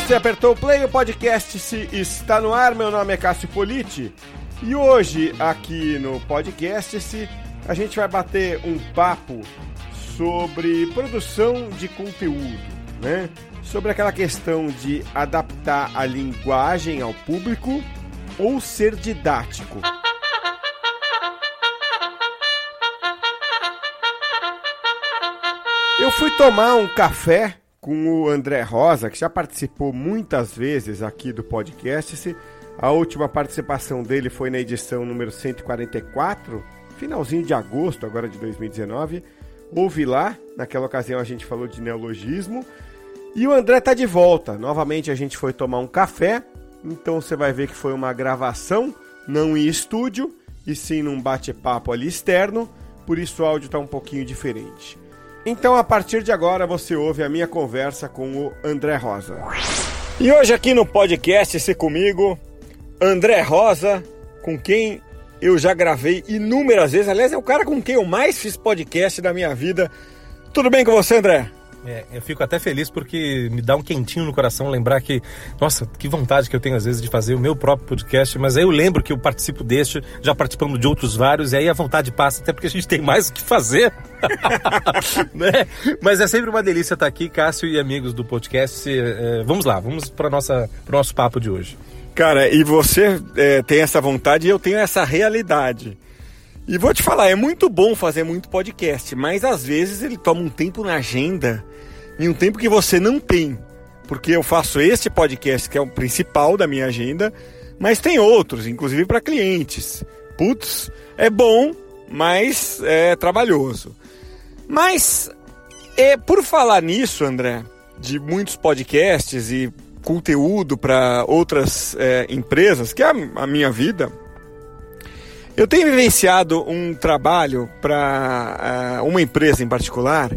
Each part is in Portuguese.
você apertou o play, o podcast se está no ar. Meu nome é Cássio Politi e hoje aqui no podcast se a gente vai bater um papo sobre produção de conteúdo, né? Sobre aquela questão de adaptar a linguagem ao público ou ser didático. Eu fui tomar um café com o André Rosa, que já participou muitas vezes aqui do podcast. A última participação dele foi na edição número 144, finalzinho de agosto, agora de 2019. Ouvi lá, naquela ocasião a gente falou de neologismo. E o André tá de volta. Novamente a gente foi tomar um café. Então você vai ver que foi uma gravação, não em estúdio, e sim num bate-papo ali externo. Por isso o áudio tá um pouquinho diferente. Então, a partir de agora, você ouve a minha conversa com o André Rosa. E hoje aqui no podcast, se comigo, André Rosa, com quem eu já gravei inúmeras vezes. Aliás, é o cara com quem eu mais fiz podcast da minha vida. Tudo bem com você, André? É, eu fico até feliz porque me dá um quentinho no coração lembrar que, nossa, que vontade que eu tenho às vezes de fazer o meu próprio podcast, mas aí eu lembro que eu participo deste, já participamos de outros vários, e aí a vontade passa, até porque a gente tem mais o que fazer. né? Mas é sempre uma delícia estar aqui, Cássio e amigos do podcast. É, vamos lá, vamos para o nosso papo de hoje. Cara, e você é, tem essa vontade e eu tenho essa realidade. E vou te falar, é muito bom fazer muito podcast, mas às vezes ele toma um tempo na agenda em um tempo que você não tem. Porque eu faço este podcast, que é o principal da minha agenda, mas tem outros, inclusive para clientes. Putz, é bom, mas é trabalhoso. Mas, é, por falar nisso, André, de muitos podcasts e conteúdo para outras é, empresas, que é a, minha vida, eu tenho vivenciado um trabalho para uh, uma empresa em particular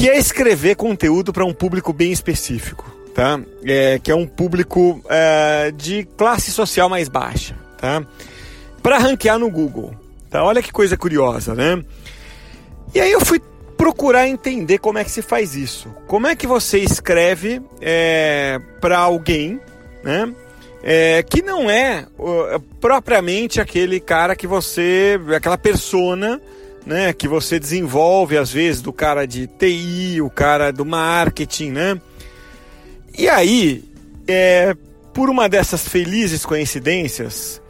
que é escrever conteúdo para um público bem específico, tá? É, que é um público é, de classe social mais baixa, tá? Para ranquear no Google, tá? Olha que coisa curiosa, né? E aí eu fui procurar entender como é que se faz isso. Como é que você escreve é, para alguém, né? É, que não é uh, propriamente aquele cara que você, aquela persona né, que você desenvolve às vezes do cara de TI, o cara do marketing, né? E aí, é, por uma dessas felizes coincidências,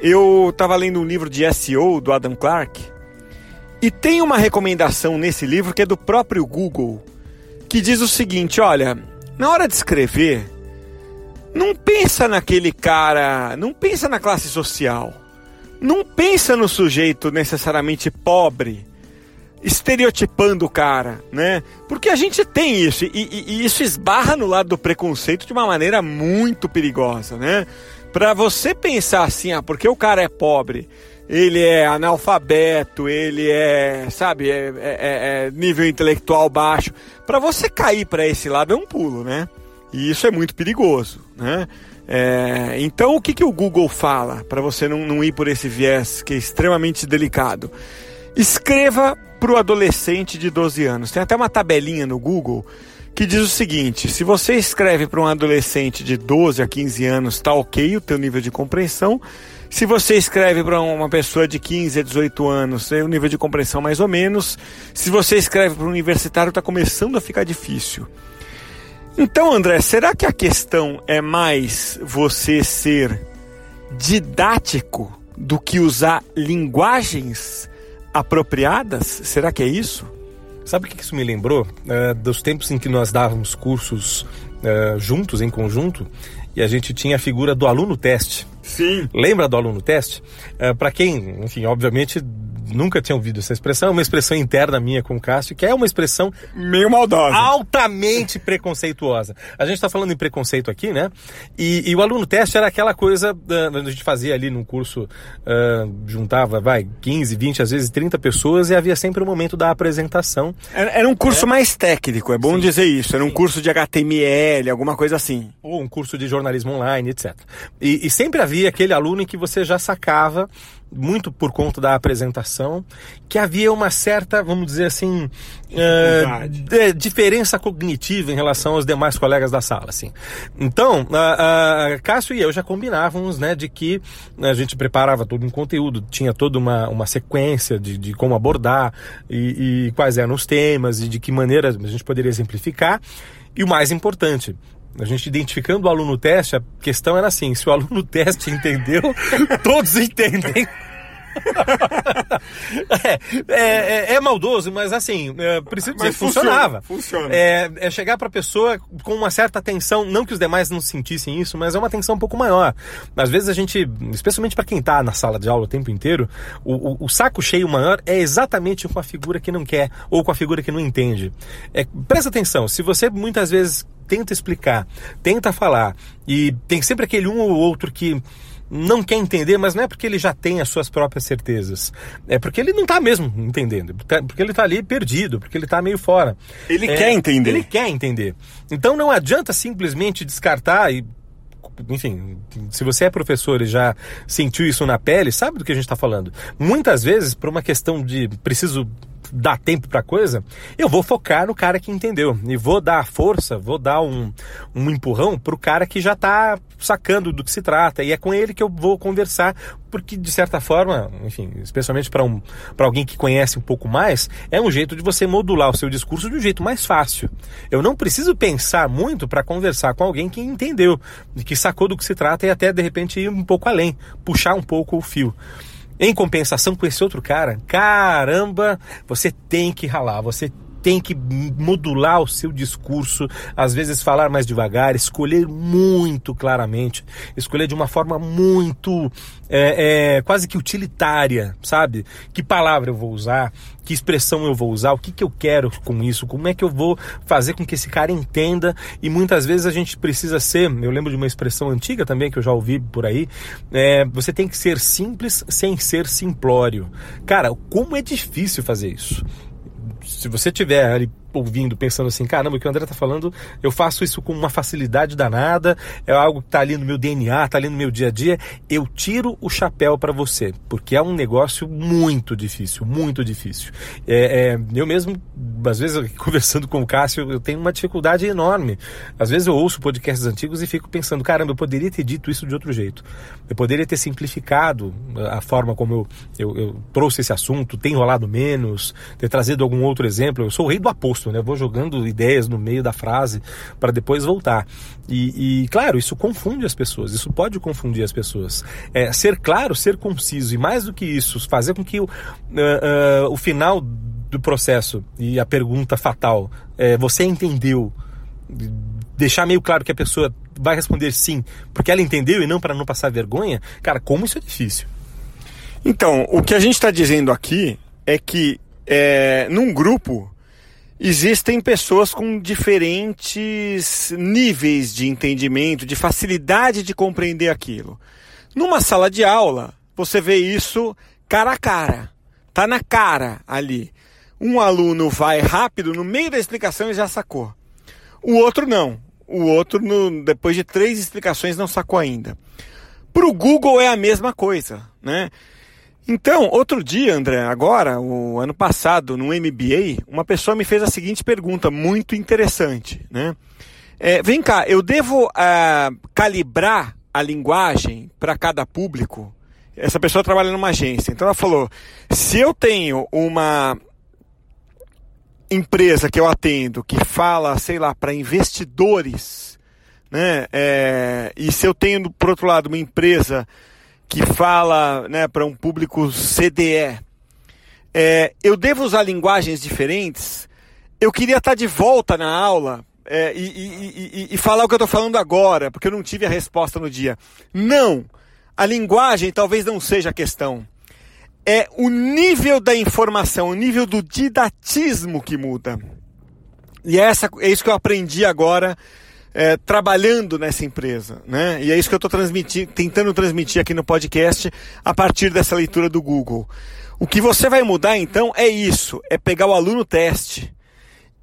eu estava lendo um livro de SEO do Adam Clark e tem uma recomendação nesse livro que é do próprio Google que diz o seguinte: olha, na hora de escrever, não pensa naquele cara, não pensa na classe social não pensa no sujeito necessariamente pobre, estereotipando o cara, né? Porque a gente tem isso, e, e, e isso esbarra no lado do preconceito de uma maneira muito perigosa, né? Para você pensar assim, ah, porque o cara é pobre, ele é analfabeto, ele é, sabe, é, é, é nível intelectual baixo. Para você cair para esse lado é um pulo, né? E isso é muito perigoso, né? É, então, o que, que o Google fala para você não, não ir por esse viés que é extremamente delicado? Escreva para o adolescente de 12 anos. Tem até uma tabelinha no Google que diz o seguinte: se você escreve para um adolescente de 12 a 15 anos, está ok o teu nível de compreensão. Se você escreve para uma pessoa de 15 a 18 anos, tem um nível de compreensão mais ou menos. Se você escreve para um universitário, está começando a ficar difícil. Então, André, será que a questão é mais você ser didático do que usar linguagens apropriadas? Será que é isso? Sabe o que isso me lembrou? Uh, dos tempos em que nós dávamos cursos uh, juntos, em conjunto, e a gente tinha a figura do aluno teste. Sim. Lembra do aluno teste? Eh, Para quem, enfim, obviamente nunca tinha ouvido essa expressão, é uma expressão interna minha com o Cássio, que é uma expressão meio maldosa, altamente preconceituosa. A gente está falando em preconceito aqui, né? E, e, o aluno teste era aquela coisa, uh, a gente fazia ali num curso, uh, juntava, vai, 15, 20, às vezes 30 pessoas e havia sempre o um momento da apresentação. Era, era um curso é. mais técnico, é bom Sim. dizer isso. Era um Sim. curso de HTML, alguma coisa assim. Ou um curso de jornalismo online, etc. E, e sempre havia aquele aluno em que você já sacava muito por conta da apresentação, que havia uma certa, vamos dizer assim, uh, diferença cognitiva em relação aos demais colegas da sala, assim. Então, Cássio e eu já combinávamos, né, de que a gente preparava todo um conteúdo, tinha toda uma, uma sequência de, de como abordar e, e quais eram os temas e de que maneira a gente poderia exemplificar. E o mais importante, a gente identificando o aluno teste, a questão era assim: se o aluno teste entendeu, todos entendem. é, é, é, é, maldoso, mas assim, é, preciso dizer, mas funcionava. Funciona. É, é chegar para a pessoa com uma certa atenção, não que os demais não sentissem isso, mas é uma atenção um pouco maior. Às vezes a gente, especialmente para quem está na sala de aula o tempo inteiro, o, o, o, saco cheio maior é exatamente com a figura que não quer ou com a figura que não entende. É, presta atenção, se você muitas vezes tenta explicar, tenta falar, e tem sempre aquele um ou outro que não quer entender, mas não é porque ele já tem as suas próprias certezas. É porque ele não está mesmo entendendo. Porque ele está ali perdido, porque ele está meio fora. Ele é, quer entender. Ele quer entender. Então não adianta simplesmente descartar e enfim, se você é professor e já sentiu isso na pele, sabe do que a gente está falando. Muitas vezes, por uma questão de preciso dar tempo para coisa, eu vou focar no cara que entendeu e vou dar força, vou dar um, um empurrão pro cara que já está sacando do que se trata e é com ele que eu vou conversar, porque de certa forma, enfim, especialmente para um, alguém que conhece um pouco mais, é um jeito de você modular o seu discurso de um jeito mais fácil. Eu não preciso pensar muito para conversar com alguém que entendeu, que sacou do que se trata e até de repente ir um pouco além, puxar um pouco o fio. Em compensação com esse outro cara, caramba, você tem que ralar, você tem que modular o seu discurso, às vezes falar mais devagar, escolher muito claramente, escolher de uma forma muito é, é, quase que utilitária, sabe? Que palavra eu vou usar, que expressão eu vou usar, o que, que eu quero com isso, como é que eu vou fazer com que esse cara entenda. E muitas vezes a gente precisa ser, eu lembro de uma expressão antiga também que eu já ouvi por aí, é, você tem que ser simples sem ser simplório. Cara, como é difícil fazer isso se você tiver ali ouvindo, pensando assim, caramba, o que o André tá falando, eu faço isso com uma facilidade danada, é algo que tá ali no meu DNA, tá ali no meu dia a dia, eu tiro o chapéu para você, porque é um negócio muito difícil, muito difícil. É, é, eu mesmo, às vezes, conversando com o Cássio, eu tenho uma dificuldade enorme. Às vezes eu ouço podcasts antigos e fico pensando, caramba, eu poderia ter dito isso de outro jeito. Eu poderia ter simplificado a forma como eu, eu, eu trouxe esse assunto, ter enrolado menos, ter trazido algum outro exemplo. Eu sou o rei do aposto né? Eu vou jogando ideias no meio da frase para depois voltar. E, e, claro, isso confunde as pessoas, isso pode confundir as pessoas. É, ser claro, ser conciso e mais do que isso, fazer com que o, uh, uh, o final do processo e a pergunta fatal, é, você entendeu? Deixar meio claro que a pessoa vai responder sim, porque ela entendeu e não para não passar vergonha, cara, como isso é difícil. Então, o que a gente está dizendo aqui é que é, num grupo Existem pessoas com diferentes níveis de entendimento, de facilidade de compreender aquilo. Numa sala de aula, você vê isso cara a cara, tá na cara ali. Um aluno vai rápido, no meio da explicação e já sacou. O outro não. O outro, no, depois de três explicações, não sacou ainda. Para o Google é a mesma coisa, né? Então, outro dia, André, agora, o ano passado, no MBA, uma pessoa me fez a seguinte pergunta, muito interessante, né? É, vem cá, eu devo uh, calibrar a linguagem para cada público? Essa pessoa trabalha numa agência, então ela falou: se eu tenho uma empresa que eu atendo que fala, sei lá, para investidores, né? É, e se eu tenho, por outro lado, uma empresa que fala né, para um público CDE. É, eu devo usar linguagens diferentes? Eu queria estar de volta na aula é, e, e, e, e, falar o que eu estou falando agora, porque eu não tive a resposta no dia. Não! A linguagem talvez não seja a questão. É o nível da informação, o nível do didatismo que muda. E é, essa, é isso que eu aprendi agora é, trabalhando nessa empresa, né? E é isso que eu estou tentando transmitir aqui no podcast a partir dessa leitura do Google. O que você vai mudar então é isso, é pegar o aluno teste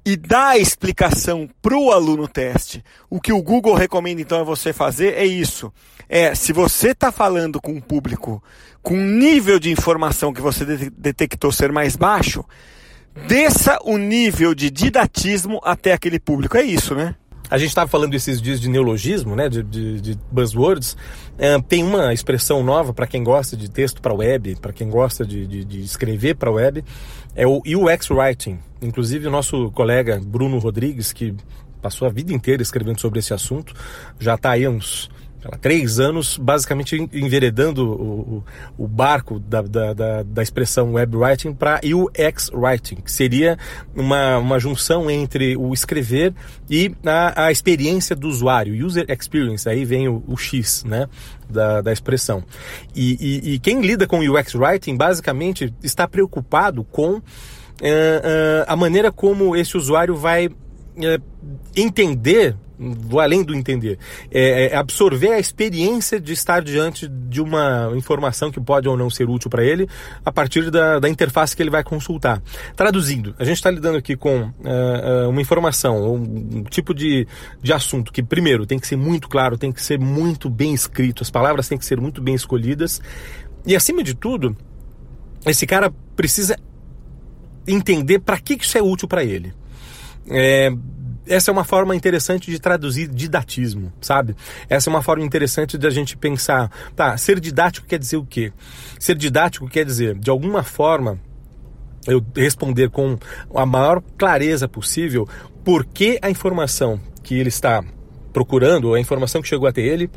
e dá a explicação para o aluno teste. O que o Google recomenda então é você fazer é isso. É, se você está falando com um público com um nível de informação que você detectou ser mais baixo, desça o nível de didatismo até aquele público. É isso, né? A gente estava falando esses dias de neologismo, né, de, de, de buzzwords. É, tem uma expressão nova para quem gosta de texto para web, para quem gosta de, de, de escrever para web, é o UX Writing. Inclusive o nosso colega Bruno Rodrigues, que passou a vida inteira escrevendo sobre esse assunto, já está aí uns três anos basicamente enveredando o, o, o barco da, da, da, da, expressão web writing para UX writing, que seria uma, uma junção entre o escrever e a, a experiência do usuário, user experience, aí vem o, o X, né? Da, da expressão. E, e, e quem lida com UX writing basicamente está preocupado com uh, uh, a maneira como esse usuário vai uh, entender vou além do entender, é, é, absorver a experiência de estar diante de uma informação que pode ou não ser útil para ele a partir da, da, interface que ele vai consultar. Traduzindo, a gente está lidando aqui com uh, uma informação, um, tipo de, de assunto que, primeiro, tem que ser muito claro, tem que ser muito bem escrito, as palavras têm que ser muito bem escolhidas e, acima de tudo, esse cara precisa entender para que, que isso é útil para ele. É, essa é uma forma interessante de traduzir didatismo, sabe? Essa é uma forma interessante de a gente pensar, tá, ser didático quer dizer o quê? Ser didático quer dizer, de alguma forma, eu responder com a maior clareza possível por que a informação que ele está procurando, a informação que chegou até ele,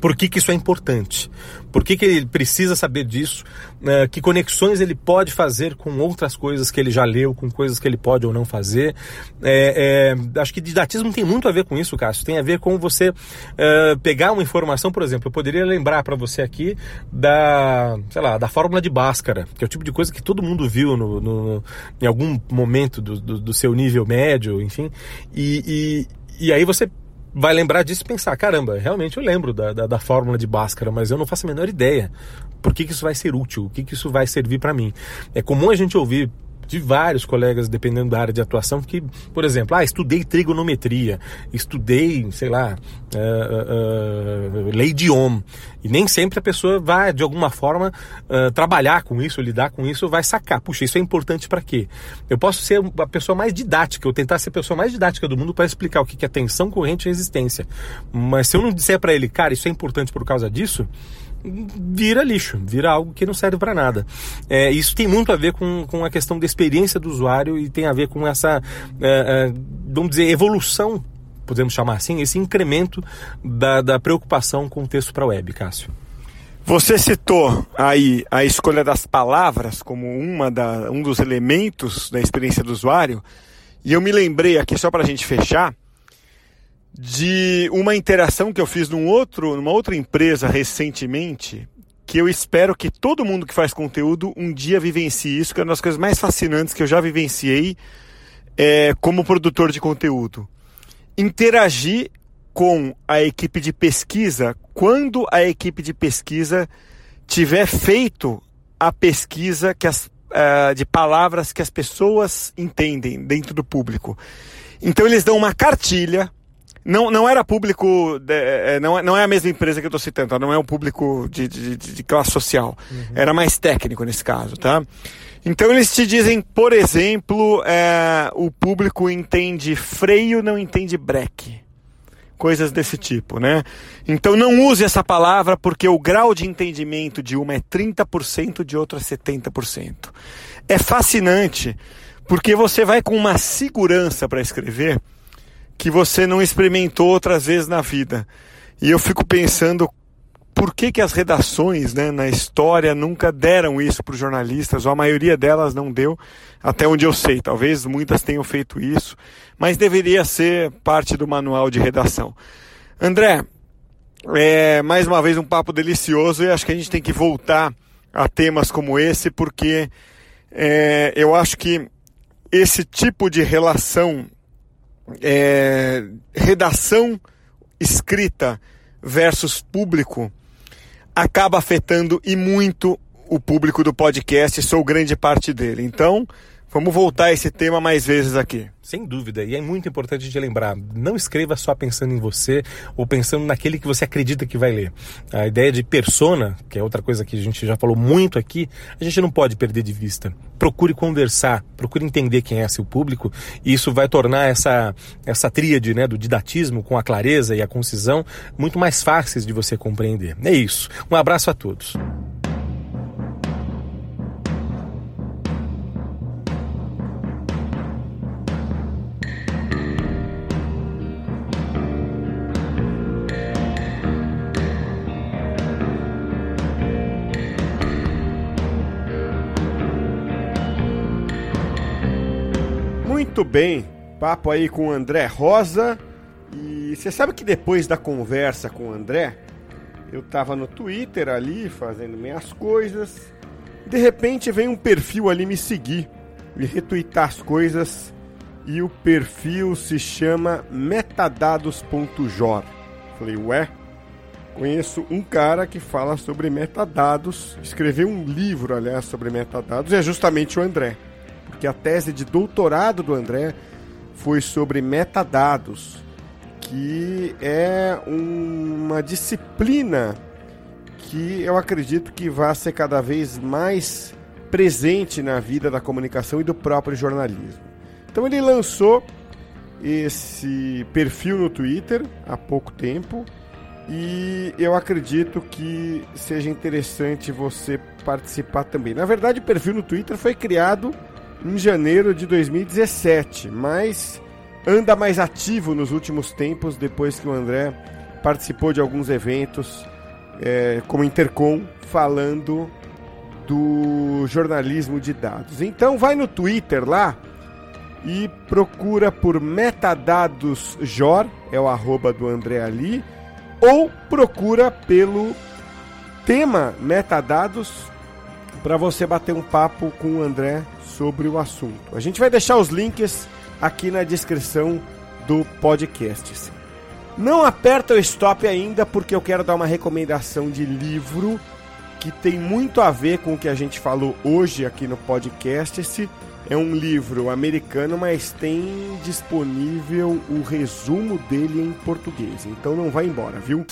por que, que isso é importante? Por que, que ele precisa saber disso? Uh, que conexões ele pode fazer com outras coisas que ele já leu, com coisas que ele pode ou não fazer? É, é, acho que didatismo tem muito a ver com isso, Cássio. Tem a ver com você uh, pegar uma informação, por exemplo, eu poderia lembrar para você aqui da, sei lá, da fórmula de Bhaskara, que é o tipo de coisa que todo mundo viu no, no em algum momento do, do, do, seu nível médio, enfim. e, e, e aí você vai lembrar disso e pensar, caramba, realmente eu lembro da, da, da, fórmula de Bhaskara, mas eu não faço a menor ideia por que, que isso vai ser útil, o que, que isso vai servir para mim. É comum a gente ouvir de vários colegas, dependendo da área de atuação, que, por exemplo, ah, estudei trigonometria, estudei, sei lá, uh, uh, lei de Ohm. E nem sempre a pessoa vai, de alguma forma, uh, trabalhar com isso, lidar com isso, vai sacar. Puxa, isso é importante para quê? Eu posso ser a pessoa mais didática, eu tentar ser a pessoa mais didática do mundo para explicar o que é tensão corrente e resistência. Mas se eu não disser para ele, cara, isso é importante por causa disso, vira lixo, vira algo que não serve para nada. É, isso tem muito a ver com, com a questão da experiência do usuário e tem a ver com essa, é, é, vamos dizer, evolução, podemos chamar assim, esse incremento da, da preocupação com o texto para web, Cássio. Você citou aí a escolha das palavras como uma da, um dos elementos da experiência do usuário, e eu me lembrei aqui, só para a gente fechar, de uma interação que eu fiz num outro, numa outra empresa recentemente, que eu espero que todo mundo que faz conteúdo um dia vivencie isso, que é uma das coisas mais fascinantes que eu já vivenciei é, como produtor de conteúdo. Interagir com a equipe de pesquisa quando a equipe de pesquisa tiver feito a pesquisa que as, uh, de palavras que as pessoas entendem dentro do público. Então eles dão uma cartilha não, não era público, de, é, não, é, não é a mesma empresa que eu estou citando, tá? não é um público de, de, de classe social. Uhum. Era mais técnico nesse caso, tá? Então eles te dizem, por exemplo, é, o público entende freio, não entende breque. Coisas desse tipo, né? Então não use essa palavra porque o grau de entendimento de uma é 30%, de outra é 70%. É fascinante porque você vai com uma segurança para escrever que você não experimentou outras vezes na vida. E eu fico pensando por que, que as redações né, na história nunca deram isso para os jornalistas, ou a maioria delas não deu, até onde eu sei. Talvez muitas tenham feito isso, mas deveria ser parte do manual de redação. André, é, mais uma vez um papo delicioso e acho que a gente tem que voltar a temas como esse, porque é, eu acho que esse tipo de relação é, redação escrita versus público acaba afetando e muito o público do podcast, sou grande parte dele. Então, Vamos voltar a esse tema mais vezes aqui. Sem dúvida, e é muito importante de lembrar, não escreva só pensando em você ou pensando naquele que você acredita que vai ler. A ideia de persona, que é outra coisa que a gente já falou muito aqui, a gente não pode perder de vista. Procure conversar, procure entender quem é seu público, e isso vai tornar essa, essa tríade né, do didatismo com a clareza e a concisão muito mais fáceis de você compreender. É isso. Um abraço a todos. Bem, papo aí com o André Rosa. E você sabe que depois da conversa com o André, eu tava no Twitter ali fazendo minhas coisas. De repente vem um perfil ali me seguir, me retweetar as coisas. E o perfil se chama metadados.jor. Falei, ué, conheço um cara que fala sobre metadados, escreveu um livro, aliás, sobre metadados, e é justamente o André porque a tese de doutorado do André foi sobre metadados, que é uma disciplina que eu acredito que vai ser cada vez mais presente na vida da comunicação e do próprio jornalismo. Então ele lançou esse perfil no Twitter há pouco tempo e eu acredito que seja interessante você participar também. Na verdade, o perfil no Twitter foi criado em janeiro de 2017, mas anda mais ativo nos últimos tempos, depois que o André participou de alguns eventos, é, como Intercom, falando do jornalismo de dados. Então vai no Twitter lá e procura por metadados Jor, é o arroba do André ali, ou procura pelo tema metadados para você bater um papo com o André sobre o assunto. A gente vai deixar os links aqui na descrição do podcast. Não aperta o stop ainda porque eu quero dar uma recomendação de livro que tem muito a ver com o que a gente falou hoje aqui no podcast. Esse é um livro americano, mas tem disponível o resumo dele em português. Então não vai embora, viu?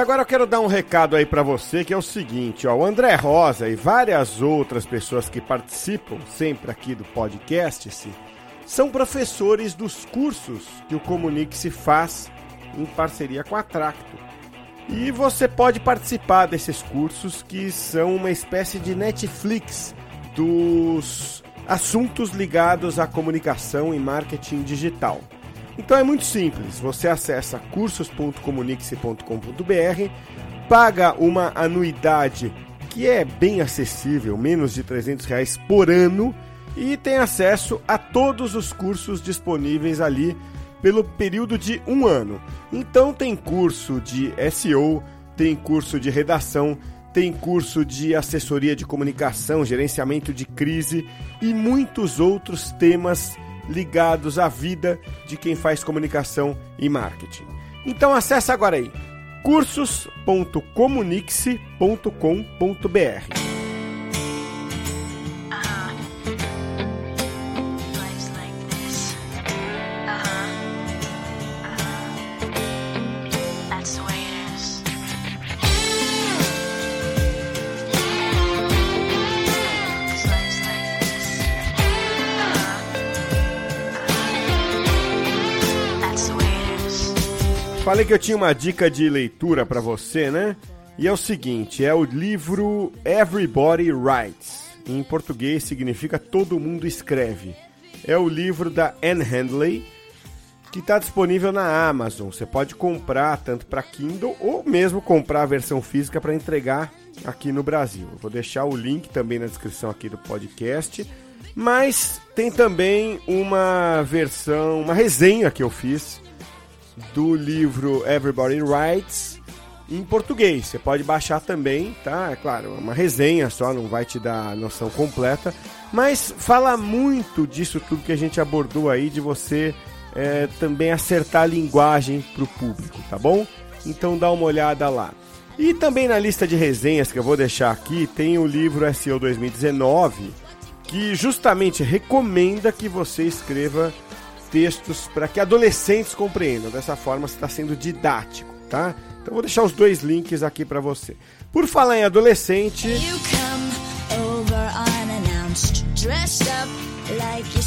Agora eu quero dar um recado aí para você que é o seguinte, ó, o André Rosa e várias outras pessoas que participam sempre aqui do podcast se, são professores dos cursos que o Comunique se faz em parceria com a Tracto. E você pode participar desses cursos que são uma espécie de Netflix dos assuntos ligados à comunicação e marketing digital. Então é muito simples, você acessa cursos.comunique-se.com.br, paga uma anuidade que é bem acessível, menos de 300 reais por ano, e tem acesso a todos os cursos disponíveis ali pelo período de um ano. Então tem curso de SEO, tem curso de redação, tem curso de assessoria de comunicação, gerenciamento de crise e muitos outros temas ligados à vida de quem faz comunicação e marketing. Então acesse agora aí cursos.comunique-se.com.br. Falei que eu tinha uma dica de leitura para você, né? E é o seguinte, é o livro Everybody Writes. Em português significa Todo Mundo Escreve. É o livro da Anne Handley, que está disponível na Amazon. Você pode comprar tanto para Kindle ou mesmo comprar a versão física para entregar aqui no Brasil. Vou deixar o link também na descrição aqui do podcast. Mas tem também uma versão, uma resenha que eu fiz do livro Everybody Writes em português. Você pode baixar também, tá? É claro, é uma resenha só, não vai te dar a noção completa, mas fala muito disso tudo que a gente abordou aí, de você é, também acertar a linguagem para o público, tá bom? Então dá uma olhada lá. E também na lista de resenhas que eu vou deixar aqui tem o livro SEO 2019, que justamente recomenda que você escreva textos para que adolescentes compreendam. Dessa forma, está sendo didático, tá? Então vou deixar os dois links aqui para você. Por falar em adolescente, like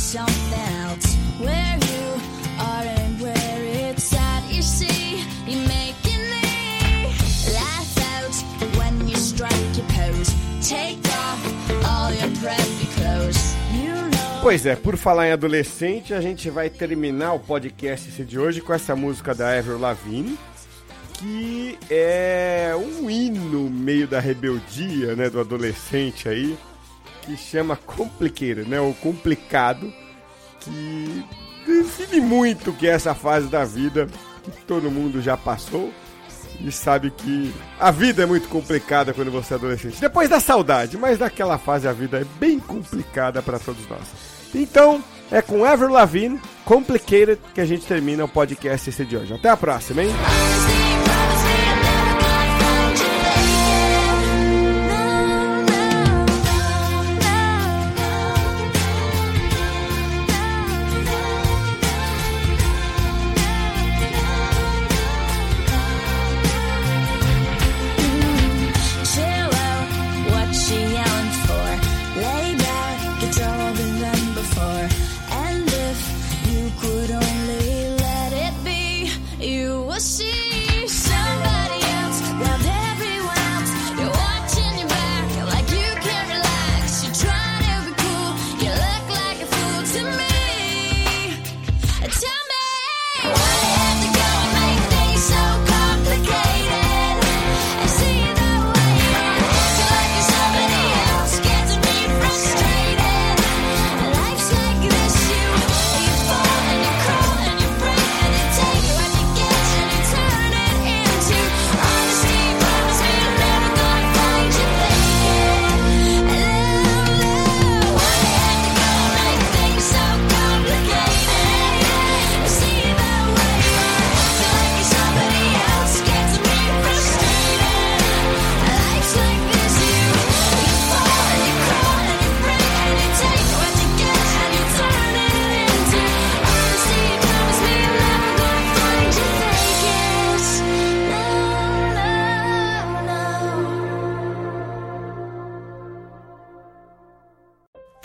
Pois é, por falar em adolescente, a gente vai terminar o podcast de hoje com essa música da Avril Lavigne, que é um hino meio da rebeldia, né, do adolescente aí, que chama Complicated, né, o complicado, que define muito o que é essa fase da vida que todo mundo já passou e sabe que a vida é muito complicada quando você é adolescente. Depois da saudade, mas naquela fase a vida é bem complicada para todos nós. Então, é com Ever Lavigne, Complicated, que a gente termina o podcast esse de hoje. Até a próxima, hein?